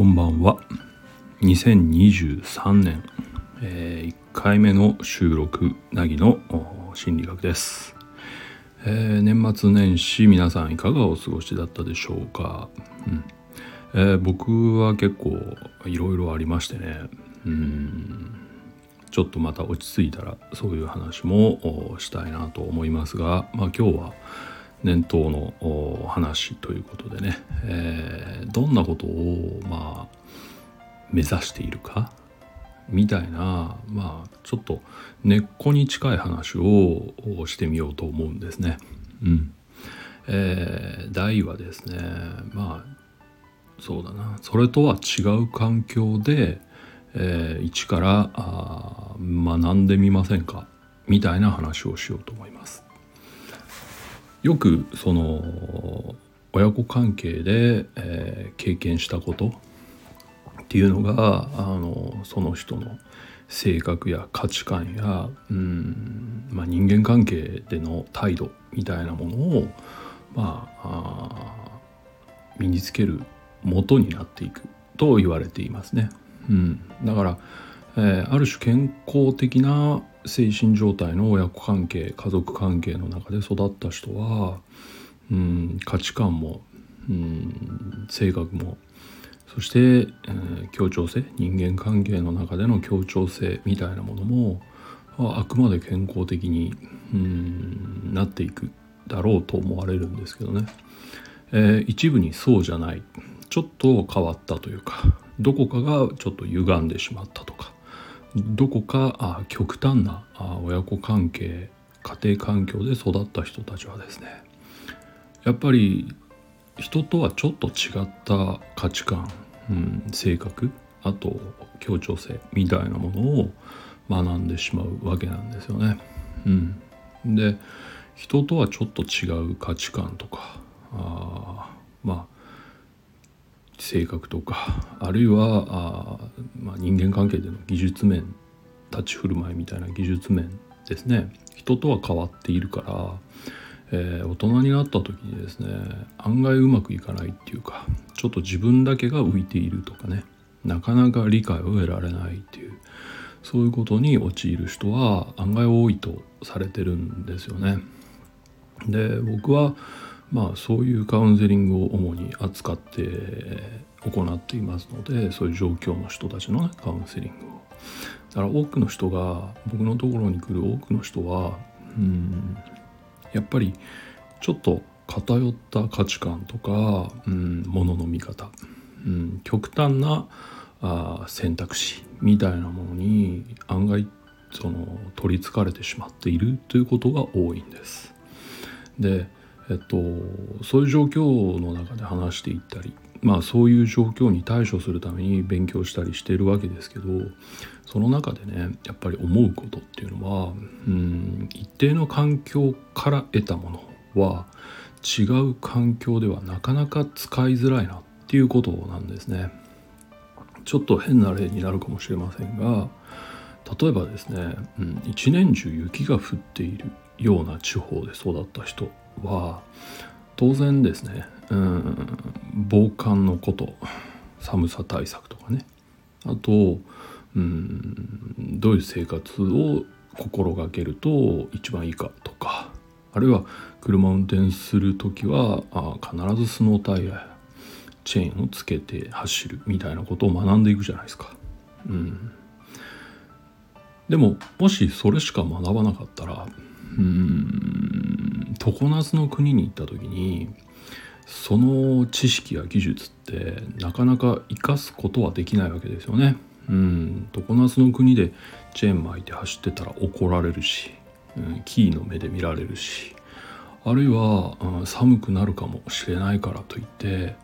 こんばんは。2023年、えー、1回目の収録なぎの心理学です、えー、年末年始皆さんいかがお過ごしだったでしょうか、うん。えー、僕は結構いろいろありましてね。うん。ちょっとまた落ち着いたらそういう話もしたいなと思いますが、まあ、今日は年頭の話ということでね、えー、どんなことをまあ目指しているか？みたいなまあちょっと根っこに近い話をしてみようと思うんですね。うん。えー、題はですねまあそうだな。それとは違う環境で、えー、一からあ学んでみませんか？みたいな話をしようと思います。よくその親子関係で、えー、経験したことっていうのがあのその人の性格や価値観やうん、まあ、人間関係での態度みたいなものを、まあ、あ身につける元になっていくと言われていますね。うん、だから、えー、ある種健康的な精神状態の親子関係家族関係の中で育った人は、うん、価値観も、うん、性格もそして、えー、協調性人間関係の中での協調性みたいなものもあくまで健康的にうんなっていくだろうと思われるんですけどね、えー、一部にそうじゃない。ちょっと変わったというかどこかがちょっと歪んでしまったとか。どこかあ極端なあ親子関係家庭環境で育った人たちはですねやっぱり人とはちょっと違った価値観、うん、性格あと協調性みたいなものを学んでしまうわけなんですよね。うん、で人とはちょっと違う価値観とかあまあ性格とかあるいはあ、まあ、人間関係での技術面立ち振る舞いみたいな技術面ですね人とは変わっているから、えー、大人になった時にですね案外うまくいかないっていうかちょっと自分だけが浮いているとかねなかなか理解を得られないっていうそういうことに陥る人は案外多いとされてるんですよね。で僕はまあそういうカウンセリングを主に扱って行っていますのでそういう状況の人たちの、ね、カウンセリングを。だから多くの人が僕のところに来る多くの人はうんやっぱりちょっと偏った価値観とか、うん、ものの見方、うん、極端なあ選択肢みたいなものに案外その取りつかれてしまっているということが多いんです。でえっと、そういう状況の中で話していったり、まあ、そういう状況に対処するために勉強したりしているわけですけどその中でねやっぱり思うことっていうのはうん一定の環境から得たものは違う環境ではなかなか使いづらいなっていうことなんですね。ちょっと変な例になるかもしれませんが例えばですね、うん、一年中雪が降っているような地方で育った人は当然ですね。うん防寒のこと。寒さ対策とかね。あとうんどういう生活を心がけると一番いいかとか。あるいは車を運転する時はあ必ずスノータイヤやチェーンをつけて走るみたいなことを学んでいくじゃないですか。うん、でももしそれしか学ばなかったらうん常夏の国に行った時にその知識や技術ってなかなか生かすことはできないわけですよね。うん、常夏の国でチェーン巻いて走ってたら怒られるし、うん、キーの目で見られるしあるいは、うん、寒くなるかもしれないからといって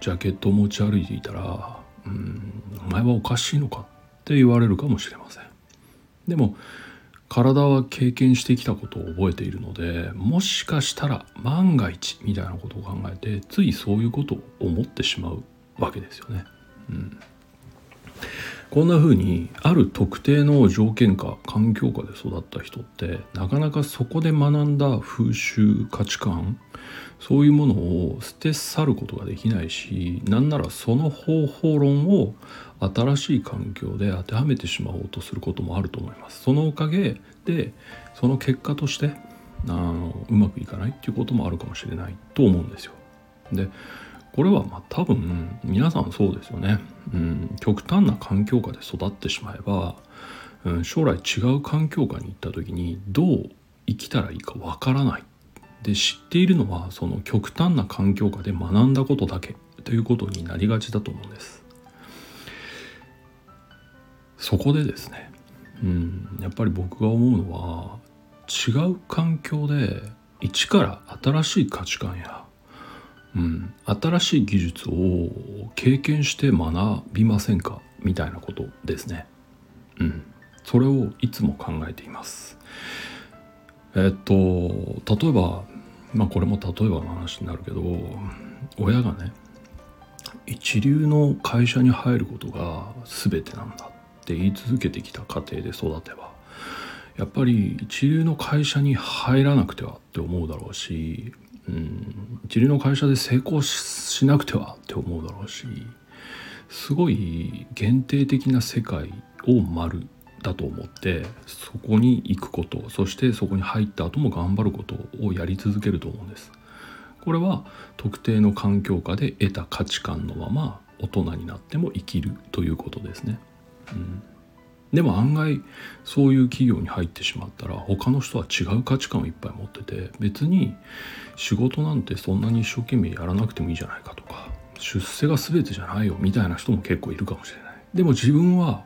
ジャケットを持ち歩いていたら「うんお前はおかしいのか?」って言われるかもしれません。でも体は経験してきたことを覚えているのでもしかしたら万が一みたいなことを考えてついそういうことを思ってしまうわけですよね。うん、こんな風にある特定の条件下環境下で育った人ってなかなかそこで学んだ風習価値観そういうものを捨て去ることができないしなんならその方法論を新しい環境で当てはめてしまおうとすることもあると思います。そのおかげでその結果としてあのうまくいかないっていうこともあるかもしれないと思うんですよ。でこれはまあ多分皆さんそうですよね、うん、極端な環境下で育ってしまえば、うん、将来違う環境下に行った時にどう生きたらいいかわからない。で知っているのはその極端な環境下で学んだことだけ。ということになりがちだと思うんです。そこでですね、うん、やっぱり僕が思うのは違う環境で一から新しい価値観やうん、新しい技術を経験して学びませんか？みたいなことですね。うん、それをいつも考えています。えっと例えばまあこれも例えばの話になるけど親がね一流の会社に入ることが全てなんだって言い続けてきた家庭で育てばやっぱり一流の会社に入らなくてはって思うだろうしうん一流の会社で成功しなくてはって思うだろうしすごい限定的な世界を丸だと思ってそこに行くことそしてそこに入った後も頑張ることをやり続けると思うんです。これは特定の環境下で得た価値観のまま大人になっても生きるということですね。うんでも案外そういう企業に入ってしまったら他の人は違う価値観をいっぱい持ってて別に仕事なんてそんなに一生懸命やらなくてもいいじゃないかとか出世が全てじゃないよみたいな人も結構いるかもしれない。でも自分は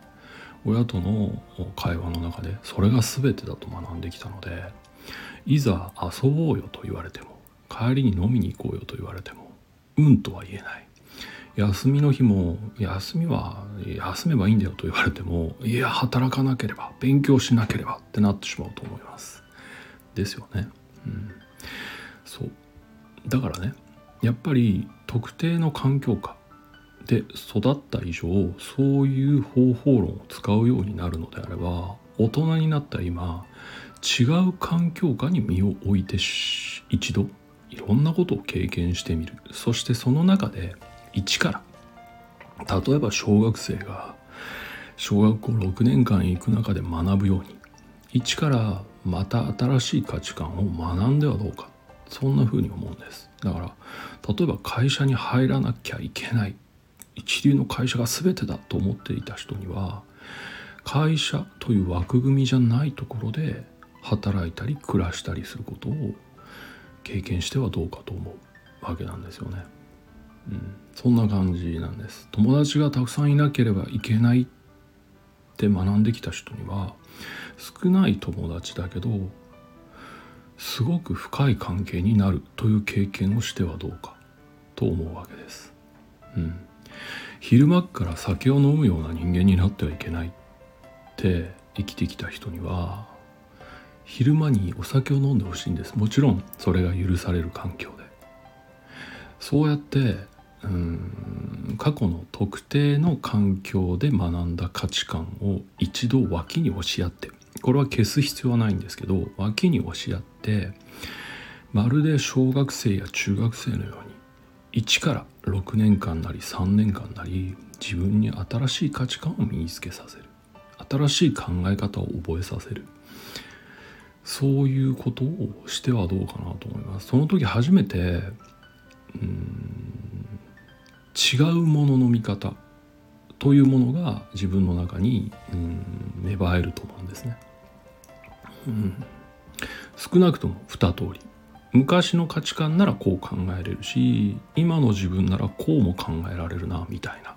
親との会話の中でそれが全てだと学んできたのでいざ遊ぼうよと言われても帰りに飲みに行こうよと言われてもうんとは言えない。休みの日も休みは休めばいいんだよと言われてもいや働かなければ勉強しなければってなってしまうと思います。ですよね。うん。そう。だからねやっぱり特定の環境下で育った以上そういう方法論を使うようになるのであれば大人になった今違う環境下に身を置いて一度いろんなことを経験してみる。そしてその中で一から。例えば小学生が小学校6年間行く中で学ぶように一からまた新しい価値観を学んではどうか。そんな風に思うんです。だから例えば会社に入らなきゃいけない。一流の会社が全てだと思っていた人には会社という枠組みじゃないところで働いたり暮らしたりすることを経験してはどうかと思うわけなんですよね。うん、そんな感じなんです。友達がたくさんいなければいけないって学んできた人には少ない友達だけどすごく深い関係になるという経験をしてはどうかと思うわけです。うん、昼間から酒を飲むような人間になってはいけないって生きてきた人には昼間にお酒を飲んでほしいんです。もちろんそれが許される環境で。そうやってうん。過去の特定の環境で学んだ価値観を一度脇に押し合ってこれは消す必要はないんですけど脇に押し合ってまるで小学生や中学生のように1から6年間なり3年間なり自分に新しい価値観を身につけさせる。新しい考え方を覚えさせる。そういうことをしてはどうかなと思います。その時初めてうん。違うものの見方というものが自分の中にうん芽生えると思うんですね。うん、少なくとも2通り。昔の価値観ならこう考えれるし今の自分ならこうも考えられるなみたいな。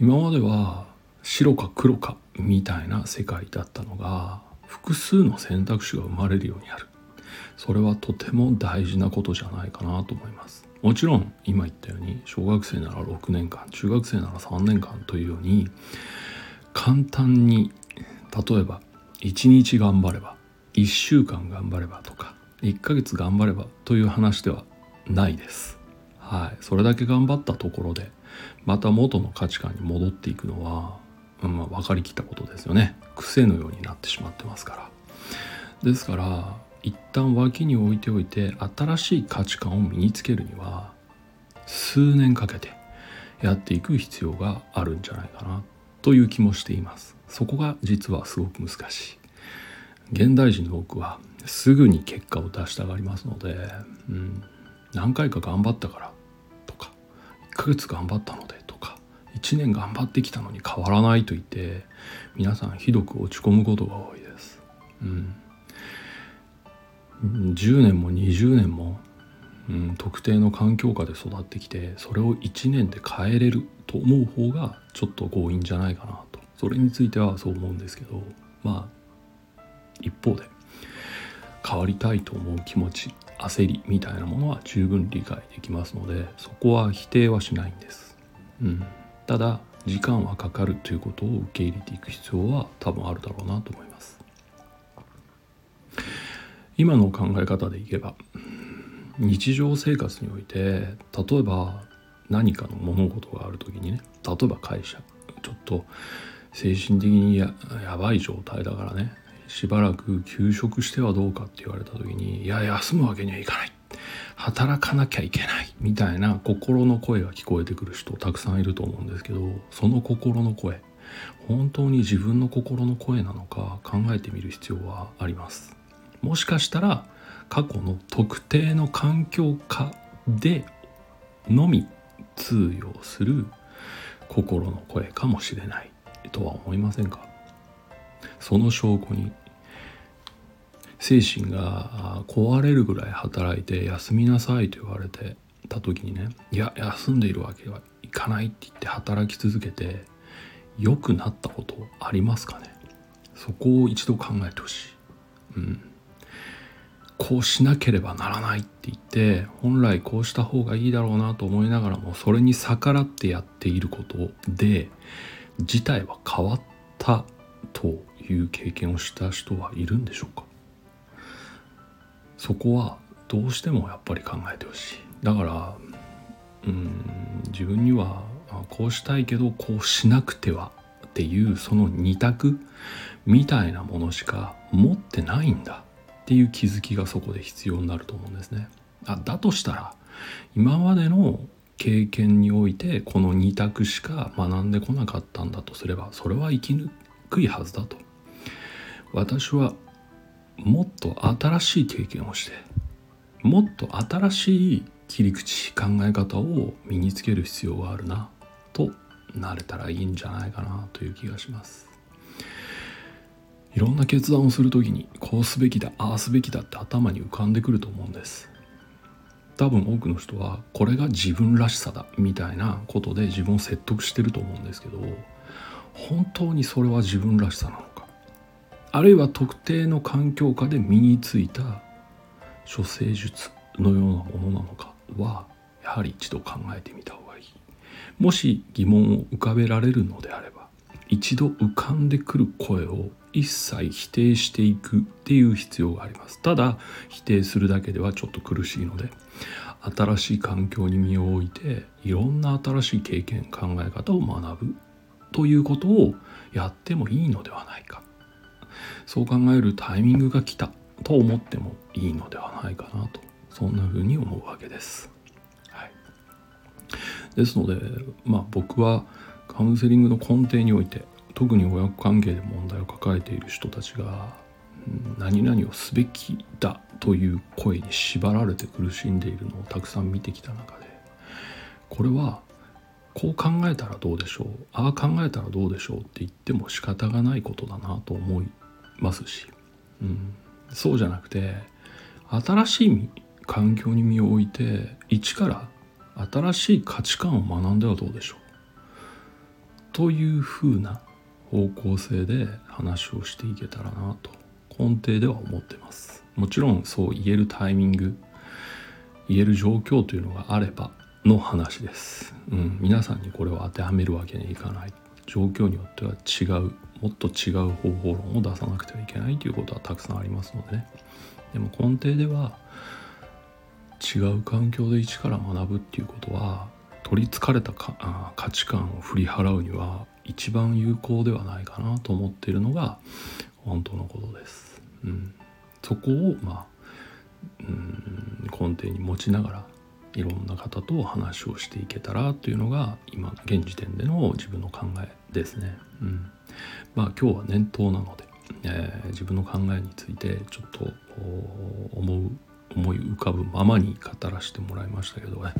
今までは白か黒かみたいな世界だったのが複数の選択肢が生まれるようになる。それはとても大事なことじゃないかなと思います。もちろん今言ったように小学生なら6年間中学生なら3年間というように簡単に例えば1日頑張れば1週間頑張ればとか1ヶ月頑張ればという話ではないです。はい、それだけ頑張ったところでまた元の価値観に戻っていくのは、まあ、分かりきったことですよね。癖のようになってしまってますから。ですから一旦脇に置いておいて新しい価値観を身につけるには数年かけてやっていく必要があるんじゃないかなという気もしています。そこが実はすごく難しい。現代人の多くはすぐに結果を出したがりますので、うん、何回か頑張ったからとか1ヶ月頑張ったのでとか1年頑張ってきたのに変わらないと言って皆さんひどく落ち込むことが多いです。うん、10年も20年も、うん、特定の環境下で育ってきてそれを1年で変えれると思う方がちょっと強引じゃないかなと。それについてはそう思うんですけどまあ一方で変わりたいと思う気持ち焦りみたいなものは十分理解できますのでそこは否定はしないんです、うん、ただ時間はかかるということを受け入れていく必要は多分あるだろうなと思います。今の考え方でいけば日常生活において例えば何かの物事がある時にね例えば会社ちょっと精神的にやばい状態だからねしばらく休職してはどうかって言われた時にいや休むわけにはいかない。働かなきゃいけない。みたいな心の声が聞こえてくる人たくさんいると思うんですけどその心の声本当に自分の心の声なのか考えてみる必要はあります。もしかしたら過去の特定の環境下でのみ通用する心の声かもしれないとは思いませんか？その証拠に精神が壊れるぐらい働いて休みなさいと言われてた時にねいや休んでいるわけはいかないって言って働き続けて良くなったことありますかね？そこを一度考えてほしい。うん。こうしなければならないって言って本来こうした方がいいだろうなと思いながらもそれに逆らってやっていることで事態は変わったという経験をした人はいるんでしょうか？そこはどうしてもやっぱり考えてほしい。だからうん自分にはこうしたいけどこうしなくてはっていうその二択みたいなものしか持ってないんだ。っていう気づきがそこで必要になると思うんですね。あだとしたら今までの経験においてこの2択しか学んでこなかったんだとすればそれは生きにくいはずだと私はもっと新しい経験をしてもっと新しい切り口考え方を身につける必要があるなとなれたらいいんじゃないかなという気がしますいろんな決断をする時にこうすべきだああすべきだって頭に浮かんでくると思うんです。多分多くの人はこれが自分らしさだみたいなことで自分を説得してると思うんですけど本当にそれは自分らしさなのか。あるいは特定の環境下で身についた処世術のようなものなのかはやはり一度考えてみた方がいい。もし疑問を浮かべられるのであれば一度浮かんでくる声を一切否定していくっていう必要があります。ただ否定するだけではちょっと苦しいので新しい環境に身を置いていろんな新しい経験考え方を学ぶということをやってもいいのではないか。そう考えるタイミングが来たと思ってもいいのではないかなとそんな風に思うわけです。はい、ですのでまあ僕はカウンセリングの根底において特に親子関係で問題を抱えている人たちが何々をすべきだという声に縛られて苦しんでいるのをたくさん見てきた中でこれはこう考えたらどうでしょうああ考えたらどうでしょうって言っても仕方がないことだなと思いますし、うん、そうじゃなくて新しい環境に身を置いて一から新しい価値観を学んではどうでしょうというふうな方向性で話をしていけたらなと根底では思ってます。もちろんそう言えるタイミング言える状況というのがあればの話です、うん、皆さんにこれを当てはめるわけにはいかない。状況によっては違うもっと違う方法論を出さなくてはいけないということはたくさんありますのでね。でも根底では違う環境で一から学ぶっていうことは取りつかれたかあ価値観を振り払うには一番有効ではないかなと思っているのが本当のことです。うん、そこをまあうん根底に持ちながらいろんな方と話をしていけたらというのが今現時点での自分の考えですね。うん、まあ今日は念頭なので、えー、自分の考えについてちょっと思う思い浮かぶままに語らせてもらいましたけどね。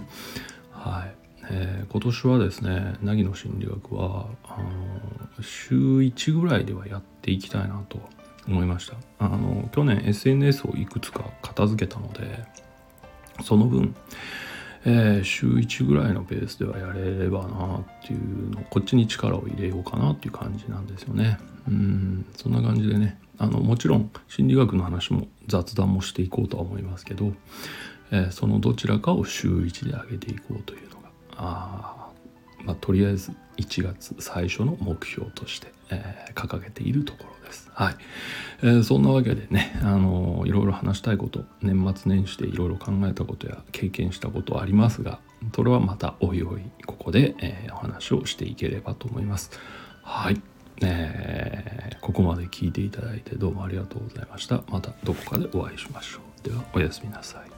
はいえー、今年はですね凪の心理学はあの週1ぐらいではやっていきたいなと思いました。あの去年 SNS をいくつか片付けたのでその分、えー、週1ぐらいのペースではやれればなっていうのこっちに力を入れようかなっていう感じなんですよね。うんそんな感じでねあのもちろん心理学の話も雑談もしていこうとは思いますけど、えー、そのどちらかを週1で上げていこうというのあ、まあ、とりあえず1月最初の目標として、えー、掲げているところです。はい、えー、そんなわけでね、あのいろいろ話したいこと年末年始でいろいろ考えたことや経験したことありますがそれはまたおいおいここで、えー、お話をしていければと思います。はい、えー、ここまで聞いていただいてどうもありがとうございました。またどこかでお会いしましょう。ではおやすみなさい。